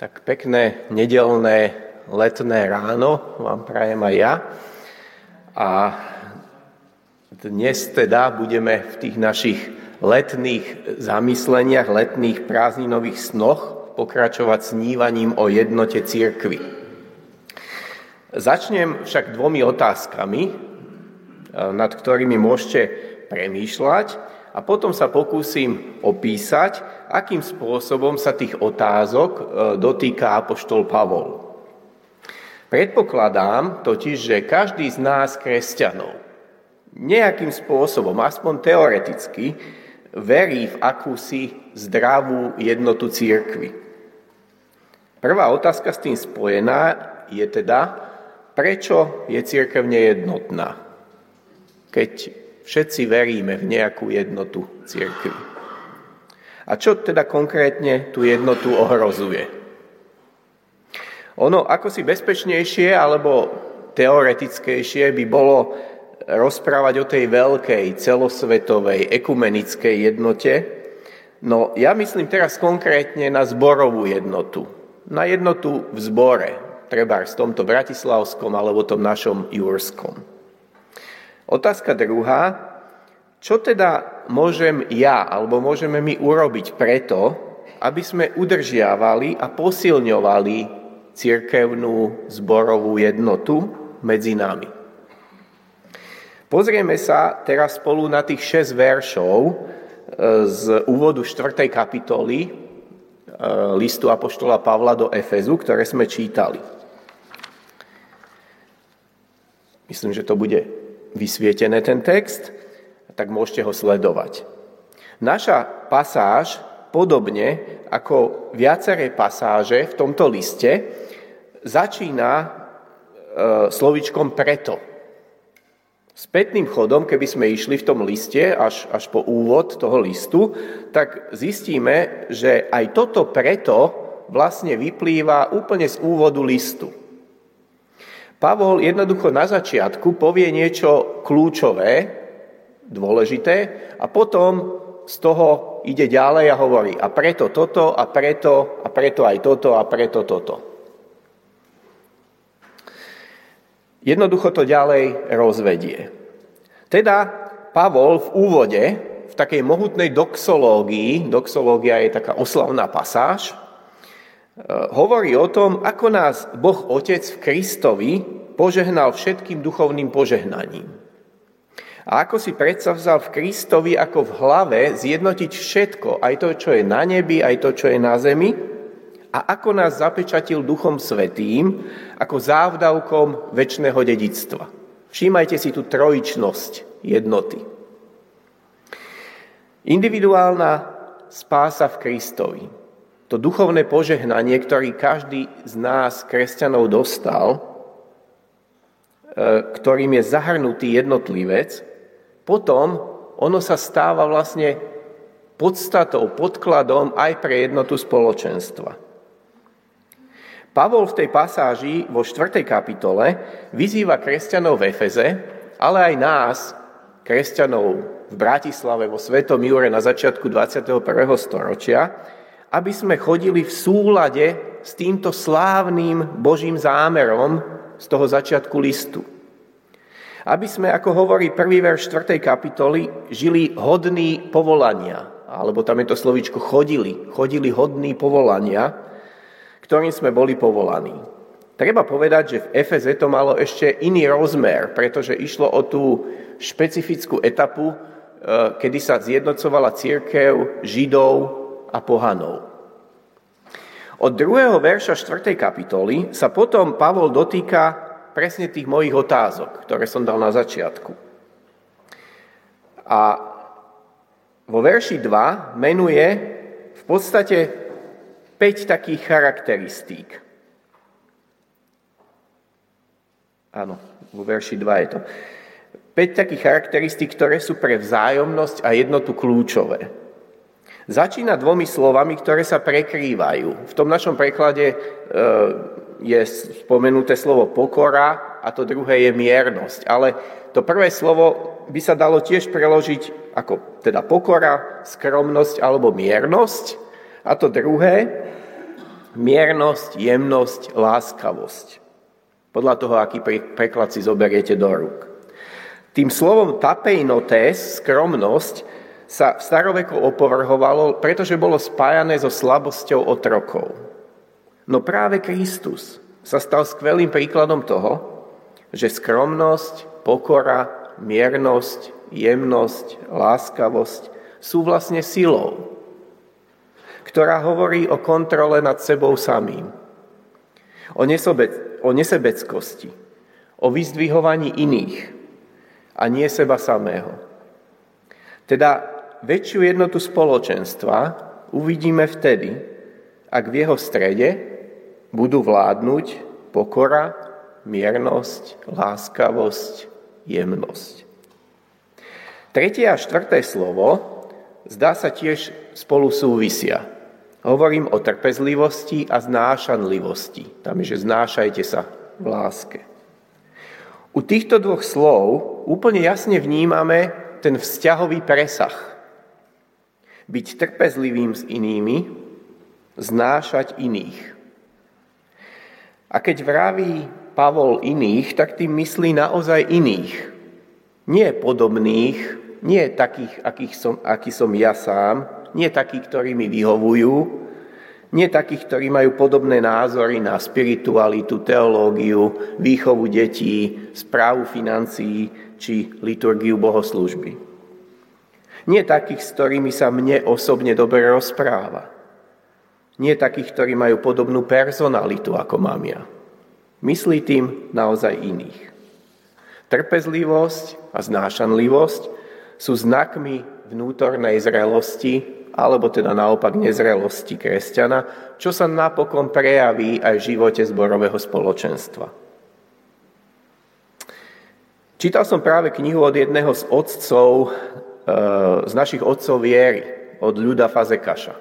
Tak pekné nedelné letné ráno vám prajem aj ja. A dnes teda budeme v tých našich letných zamysleniach, letných prázdninových snoch pokračovať snívaním o jednote církvy. Začnem však dvomi otázkami, nad ktorými môžete premýšľať a potom sa pokúsim opísať, akým spôsobom sa tých otázok e, dotýka apoštol Pavol. Predpokladám totiž, že každý z nás, kresťanov, nejakým spôsobom, aspoň teoreticky, verí v akúsi zdravú jednotu církvy. Prvá otázka s tým spojená je teda, prečo je církev nejednotná? Keď všetci veríme v nejakú jednotu církvy. A čo teda konkrétne tú jednotu ohrozuje? Ono ako si bezpečnejšie alebo teoretickejšie by bolo rozprávať o tej veľkej, celosvetovej, ekumenickej jednote, no ja myslím teraz konkrétne na zborovú jednotu. Na jednotu v zbore, treba v tomto bratislavskom alebo tom našom jurskom. Otázka druhá, čo teda môžem ja alebo môžeme my urobiť preto, aby sme udržiavali a posilňovali cirkevnú zborovú jednotu medzi nami. Pozrieme sa teraz spolu na tých 6 veršov e, z úvodu 4. kapitoly e, listu Apoštola Pavla do Efezu, ktoré sme čítali. Myslím, že to bude vysvietené ten text, tak môžete ho sledovať. Naša pasáž, podobne ako viaceré pasáže v tomto liste, začína e, slovičkom preto. Spätným chodom, keby sme išli v tom liste až, až po úvod toho listu, tak zistíme, že aj toto preto vlastne vyplýva úplne z úvodu listu. Pavol jednoducho na začiatku povie niečo kľúčové, dôležité a potom z toho ide ďalej a hovorí a preto toto a preto a preto aj toto a preto toto. Jednoducho to ďalej rozvedie. Teda Pavol v úvode, v takej mohutnej doxológii, doxológia je taká oslavná pasáž, hovorí o tom, ako nás Boh Otec v Kristovi požehnal všetkým duchovným požehnaním. A ako si vzal v Kristovi ako v hlave zjednotiť všetko, aj to, čo je na nebi, aj to, čo je na zemi, a ako nás zapečatil Duchom Svetým ako závdavkom väčšného dedictva. Všímajte si tú trojičnosť jednoty. Individuálna spása v Kristovi to duchovné požehnanie, ktorý každý z nás, kresťanov, dostal, e, ktorým je zahrnutý jednotlivec, potom ono sa stáva vlastne podstatou, podkladom aj pre jednotu spoločenstva. Pavol v tej pasáži vo 4. kapitole vyzýva kresťanov v Efeze, ale aj nás, kresťanov v Bratislave, vo Svetom Jure na začiatku 21. storočia, aby sme chodili v súlade s týmto slávnym Božím zámerom z toho začiatku listu. Aby sme, ako hovorí prvý verš 4. kapitoly, žili hodný povolania, alebo tam je to slovičko chodili, chodili hodný povolania, ktorým sme boli povolaní. Treba povedať, že v Efeze to malo ešte iný rozmer, pretože išlo o tú špecifickú etapu, e, kedy sa zjednocovala církev Židov a pohanov. Od druhého verša 4. kapitoly sa potom Pavol dotýka presne tých mojich otázok, ktoré som dal na začiatku. A vo verši 2 menuje v podstate 5 takých charakteristík. Áno, vo verši 2 je to. 5 takých charakteristík, ktoré sú pre vzájomnosť a jednotu kľúčové. Začína dvomi slovami, ktoré sa prekrývajú. V tom našom preklade e, je spomenuté slovo pokora a to druhé je miernosť. Ale to prvé slovo by sa dalo tiež preložiť ako teda pokora, skromnosť alebo miernosť. A to druhé Miernosť, jemnosť, láskavosť. Podľa toho, aký preklad si zoberiete do rúk. Tým slovom tapeinotes, skromnosť, sa v staroveku opovrhovalo, pretože bolo spájané so slabosťou otrokov. No práve Kristus sa stal skvelým príkladom toho, že skromnosť, pokora, miernosť, jemnosť, láskavosť sú vlastne silou, ktorá hovorí o kontrole nad sebou samým, o, nesobe, o nesebeckosti, o vyzdvihovaní iných a nie seba samého. Teda väčšiu jednotu spoločenstva uvidíme vtedy, ak v jeho strede budú vládnuť pokora, miernosť, láskavosť, jemnosť. Tretie a štvrté slovo zdá sa tiež spolu súvisia. Hovorím o trpezlivosti a znášanlivosti. Tam je, že znášajte sa v láske. U týchto dvoch slov úplne jasne vnímame ten vzťahový presah byť trpezlivým s inými, znášať iných. A keď vraví Pavol iných, tak tým myslí naozaj iných. Nie podobných, nie takých, akých som, aký som ja sám, nie takých, ktorí mi vyhovujú, nie takých, ktorí majú podobné názory na spiritualitu, teológiu, výchovu detí, správu financií či liturgiu bohoslužby. Nie takých, s ktorými sa mne osobne dobre rozpráva. Nie takých, ktorí majú podobnú personalitu ako mám ja. Myslí tým naozaj iných. Trpezlivosť a znášanlivosť sú znakmi vnútornej zrelosti, alebo teda naopak nezrelosti kresťana, čo sa napokon prejaví aj v živote zborového spoločenstva. Čítal som práve knihu od jedného z otcov z našich otcov viery, od Ľuda Fazekaša.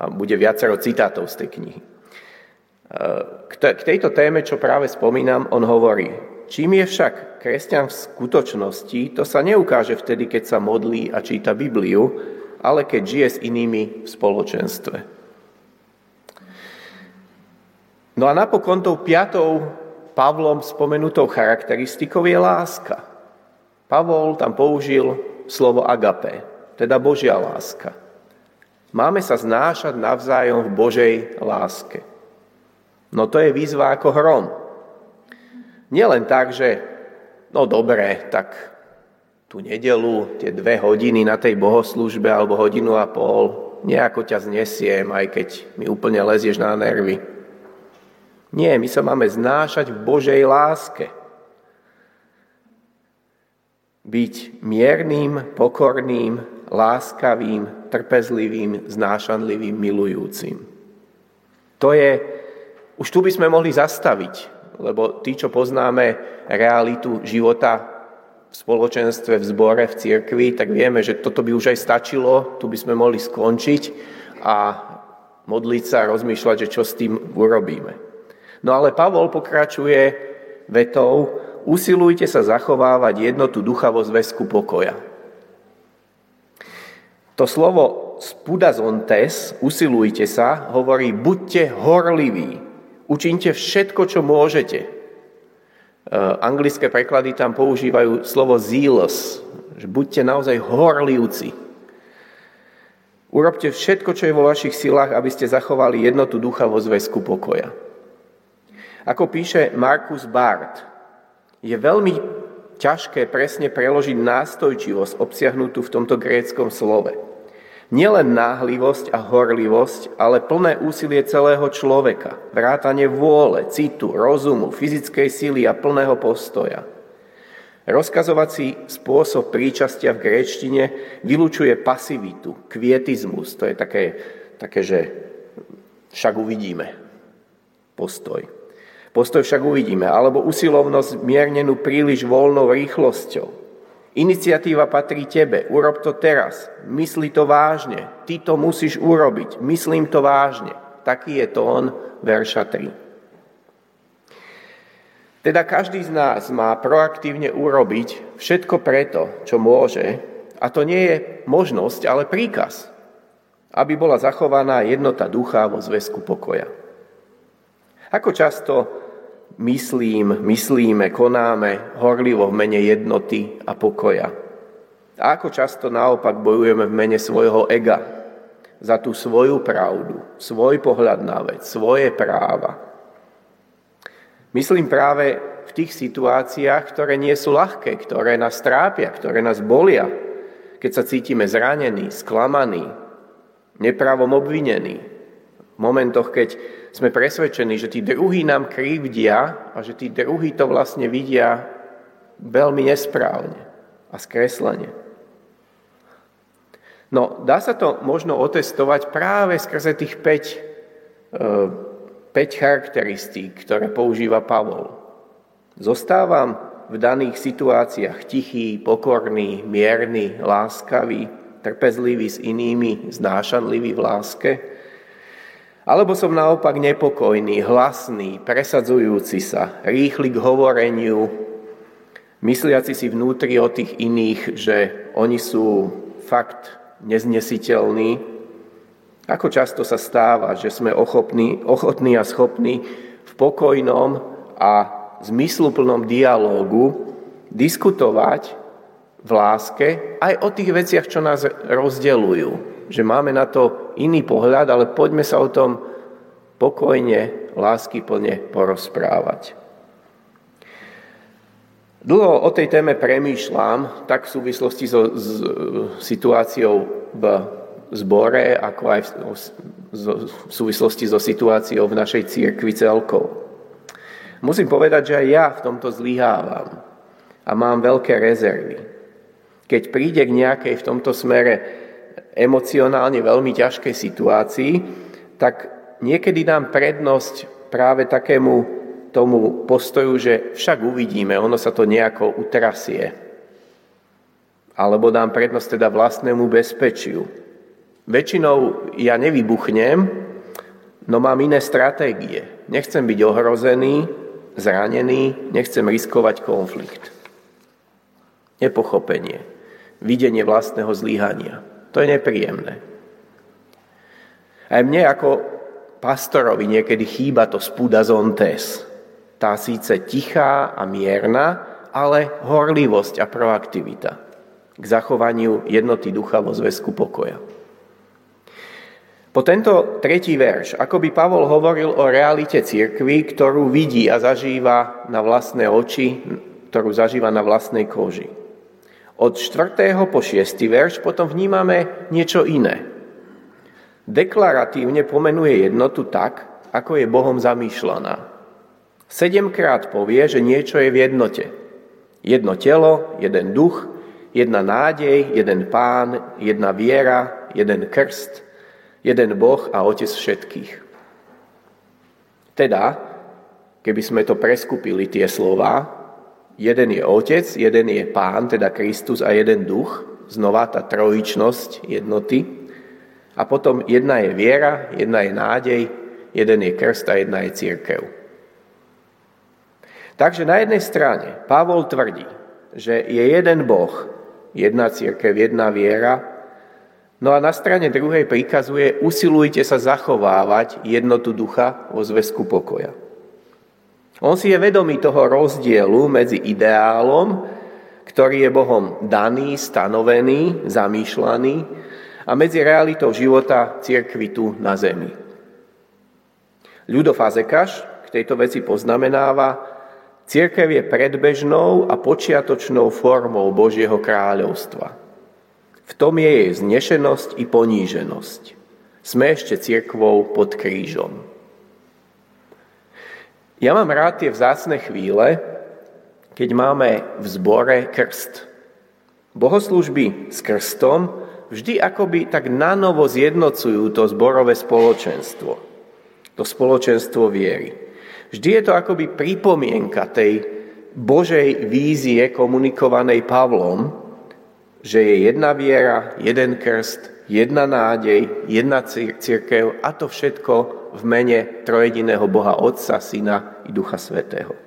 A bude viacero citátov z tej knihy. K tejto téme, čo práve spomínam, on hovorí, čím je však kresťan v skutočnosti, to sa neukáže vtedy, keď sa modlí a číta Bibliu, ale keď žije s inými v spoločenstve. No a napokon tou piatou Pavlom spomenutou charakteristikou je láska. Pavol tam použil slovo agape, teda Božia láska. Máme sa znášať navzájom v Božej láske. No to je výzva ako hrom. Nielen tak, že no dobre, tak tú nedelu, tie dve hodiny na tej bohoslužbe alebo hodinu a pol, nejako ťa znesiem, aj keď mi úplne lezieš na nervy. Nie, my sa máme znášať v Božej láske byť miernym, pokorným, láskavým, trpezlivým, znášanlivým, milujúcim. To je, už tu by sme mohli zastaviť, lebo tí, čo poznáme realitu života v spoločenstve, v zbore, v cirkvi, tak vieme, že toto by už aj stačilo, tu by sme mohli skončiť a modliť sa rozmýšľať, že čo s tým urobíme. No ale Pavol pokračuje vetou, usilujte sa zachovávať jednotu ducha vo zväzku pokoja. To slovo spudazontes, usilujte sa, hovorí buďte horliví, učinte všetko, čo môžete. E, anglické preklady tam používajú slovo zealous, že buďte naozaj horlivci. Urobte všetko, čo je vo vašich silách, aby ste zachovali jednotu ducha vo zväzku pokoja. Ako píše Markus Barth, je veľmi ťažké presne preložiť nástojčivosť obsiahnutú v tomto gréckom slove. Nielen náhlivosť a horlivosť, ale plné úsilie celého človeka, vrátanie vôle, citu, rozumu, fyzickej síly a plného postoja. Rozkazovací spôsob príčastia v gréčtine vylučuje pasivitu, kvietizmus, to je také, také že však uvidíme postoj. Postoj však uvidíme. Alebo usilovnosť miernenú príliš voľnou rýchlosťou. Iniciatíva patrí tebe. Urob to teraz. Mysli to vážne. Ty to musíš urobiť. Myslím to vážne. Taký je tón verša 3. Teda každý z nás má proaktívne urobiť všetko preto, čo môže, a to nie je možnosť, ale príkaz. aby bola zachovaná jednota ducha vo zväzku pokoja. Ako často myslím, myslíme, konáme horlivo v mene jednoty a pokoja. A ako často naopak bojujeme v mene svojho ega za tú svoju pravdu, svoj pohľad na vec, svoje práva. Myslím práve v tých situáciách, ktoré nie sú ľahké, ktoré nás trápia, ktoré nás bolia, keď sa cítime zranení, sklamaní, nepravom obvinení, v momentoch, keď sme presvedčení, že tí druhí nám krivdia a že tí druhí to vlastne vidia veľmi nesprávne a skreslene. No, dá sa to možno otestovať práve skrze tých 5, 5 e, charakteristík, ktoré používa Pavol. Zostávam v daných situáciách tichý, pokorný, mierny, láskavý, trpezlivý s inými, znášanlivý v láske – alebo som naopak nepokojný, hlasný, presadzujúci sa, rýchly k hovoreniu, mysliaci si vnútri o tých iných, že oni sú fakt neznesiteľní. Ako často sa stáva, že sme ochopní, ochotní a schopní v pokojnom a zmysluplnom dialógu diskutovať v láske aj o tých veciach, čo nás rozdeľujú že máme na to iný pohľad, ale poďme sa o tom pokojne, lásky plne porozprávať. Dlho o tej téme premýšľam, tak v súvislosti so s, situáciou v zbore, ako aj v, v súvislosti so situáciou v našej církvi celkov. Musím povedať, že aj ja v tomto zlyhávam a mám veľké rezervy. Keď príde k nejakej v tomto smere emocionálne veľmi ťažkej situácii, tak niekedy dám prednosť práve takému tomu postoju, že však uvidíme, ono sa to nejako utrasie. Alebo dám prednosť teda vlastnému bezpečiu. Väčšinou ja nevybuchnem, no mám iné stratégie. Nechcem byť ohrozený, zranený, nechcem riskovať konflikt. Nepochopenie, videnie vlastného zlyhania. To je nepríjemné. Aj mne ako pastorovi niekedy chýba to spuda zontes. Tá síce tichá a mierna, ale horlivosť a proaktivita k zachovaniu jednoty ducha vo zväzku pokoja. Po tento tretí verš, ako by Pavol hovoril o realite cirkvy, ktorú vidí a zažíva na vlastné oči, ktorú zažíva na vlastnej koži. Od 4. po 6. verš potom vnímame niečo iné. Deklaratívne pomenuje jednotu tak, ako je Bohom zamýšľaná. Sedemkrát povie, že niečo je v jednote. Jedno telo, jeden duch, jedna nádej, jeden pán, jedna viera, jeden krst, jeden Boh a Otec všetkých. Teda, keby sme to preskupili tie slova, Jeden je Otec, jeden je Pán, teda Kristus a jeden duch, znova tá trojičnosť jednoty. A potom jedna je viera, jedna je nádej, jeden je krst a jedna je církev. Takže na jednej strane Pavol tvrdí, že je jeden Boh, jedna církev, jedna viera, no a na strane druhej prikazuje, usilujte sa zachovávať jednotu ducha vo zväzku pokoja. On si je vedomý toho rozdielu medzi ideálom, ktorý je Bohom daný, stanovený, zamýšľaný, a medzi realitou života cirkvi tu na zemi. Ľudo Fazekaš k tejto veci poznamenáva, církev je predbežnou a počiatočnou formou Božieho kráľovstva. V tom je jej znešenosť i poníženosť. Sme ešte církvou pod krížom. Ja mám rád tie vzácne chvíle, keď máme v zbore krst. Bohoslužby s krstom vždy akoby tak nanovo zjednocujú to zborové spoločenstvo. To spoločenstvo viery. Vždy je to akoby pripomienka tej Božej vízie komunikovanej Pavlom, že je jedna viera, jeden krst, jedna nádej, jedna církev a to všetko v mene trojediného Boha Otca, Syna i Ducha Svetého.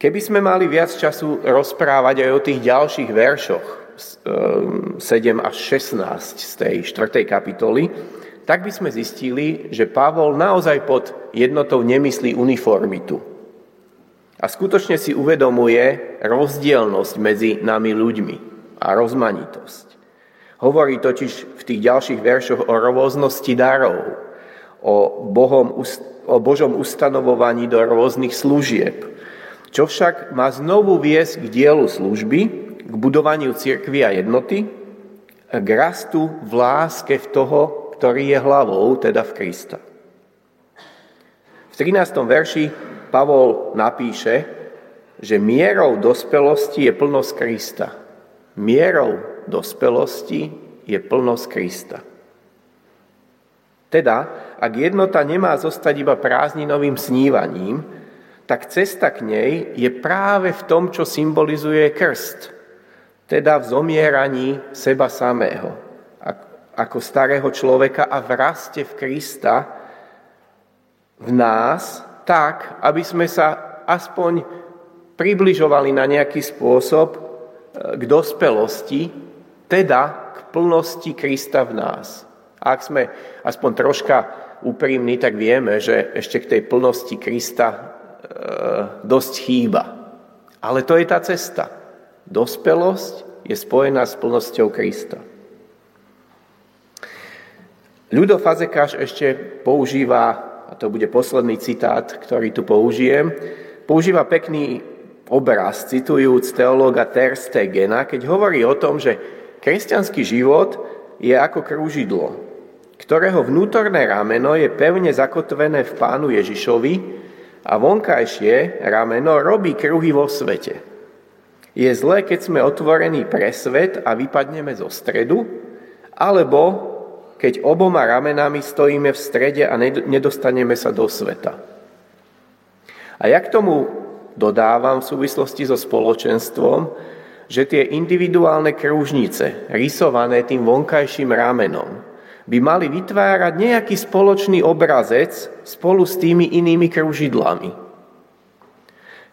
Keby sme mali viac času rozprávať aj o tých ďalších veršoch 7 až 16 z tej 4. kapitoly, tak by sme zistili, že Pavol naozaj pod jednotou nemyslí uniformitu. A skutočne si uvedomuje rozdielnosť medzi nami ľuďmi a rozmanitosť. Hovorí totiž v tých ďalších veršoch o rôznosti darov, o, Bohom, o Božom ustanovovaní do rôznych služieb, čo však má znovu viesť k dielu služby, k budovaniu cirkvi a jednoty, k rastu v láske v toho, ktorý je hlavou, teda v Krista. V 13. verši Pavol napíše, že mierou dospelosti je plnosť Krista. Mierou dospelosti je plnosť Krista. Teda, ak jednota nemá zostať iba prázdninovým snívaním, tak cesta k nej je práve v tom, čo symbolizuje krst, teda v zomieraní seba samého, ako starého človeka a v raste v Krista v nás, tak, aby sme sa aspoň približovali na nejaký spôsob eh, k dospelosti, teda k plnosti Krista v nás. A ak sme aspoň troška úprimní, tak vieme, že ešte k tej plnosti Krista e, dosť chýba. Ale to je tá cesta. Dospelosť je spojená s plnosťou Krista. Ľudo Fazekáš ešte používa, a to bude posledný citát, ktorý tu použijem, používa pekný obraz, citujúc teológa Ter Stegena, keď hovorí o tom, že Kresťanský život je ako krúžidlo, ktorého vnútorné rameno je pevne zakotvené v Pánu Ježišovi a vonkajšie rameno robí kruhy vo svete. Je zlé, keď sme otvorení pre svet a vypadneme zo stredu, alebo keď oboma ramenami stojíme v strede a nedostaneme sa do sveta. A jak tomu dodávam v súvislosti so spoločenstvom, že tie individuálne krúžnice, rysované tým vonkajším ramenom, by mali vytvárať nejaký spoločný obrazec spolu s tými inými krúžidlami.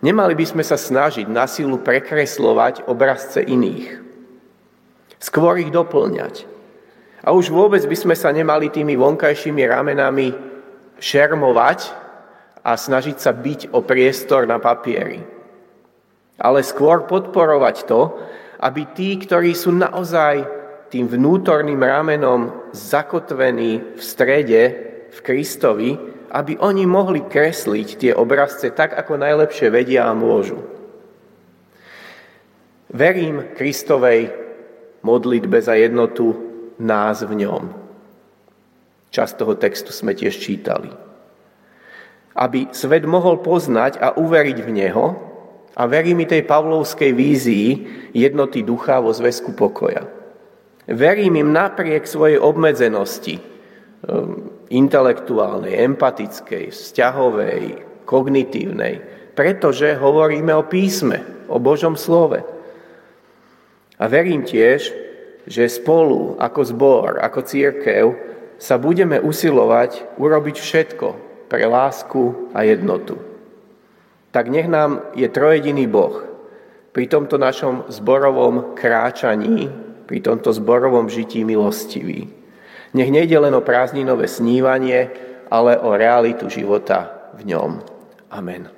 Nemali by sme sa snažiť na silu prekreslovať obrazce iných. Skôr ich doplňať. A už vôbec by sme sa nemali tými vonkajšími ramenami šermovať a snažiť sa byť o priestor na papieri ale skôr podporovať to, aby tí, ktorí sú naozaj tým vnútorným ramenom zakotvení v strede, v Kristovi, aby oni mohli kresliť tie obrazce tak, ako najlepšie vedia a môžu. Verím Kristovej modlitbe za jednotu nás v ňom. Čas toho textu sme tiež čítali. Aby svet mohol poznať a uveriť v Neho, a verí mi tej Pavlovskej vízii jednoty ducha vo zväzku pokoja. Verím im napriek svojej obmedzenosti, um, intelektuálnej, empatickej, vzťahovej, kognitívnej, pretože hovoríme o písme, o Božom slove. A verím tiež, že spolu, ako zbor, ako církev, sa budeme usilovať urobiť všetko pre lásku a jednotu tak nech nám je trojediný Boh pri tomto našom zborovom kráčaní, pri tomto zborovom žití milostivý. Nech nejde len o prázdninové snívanie, ale o realitu života v ňom. Amen.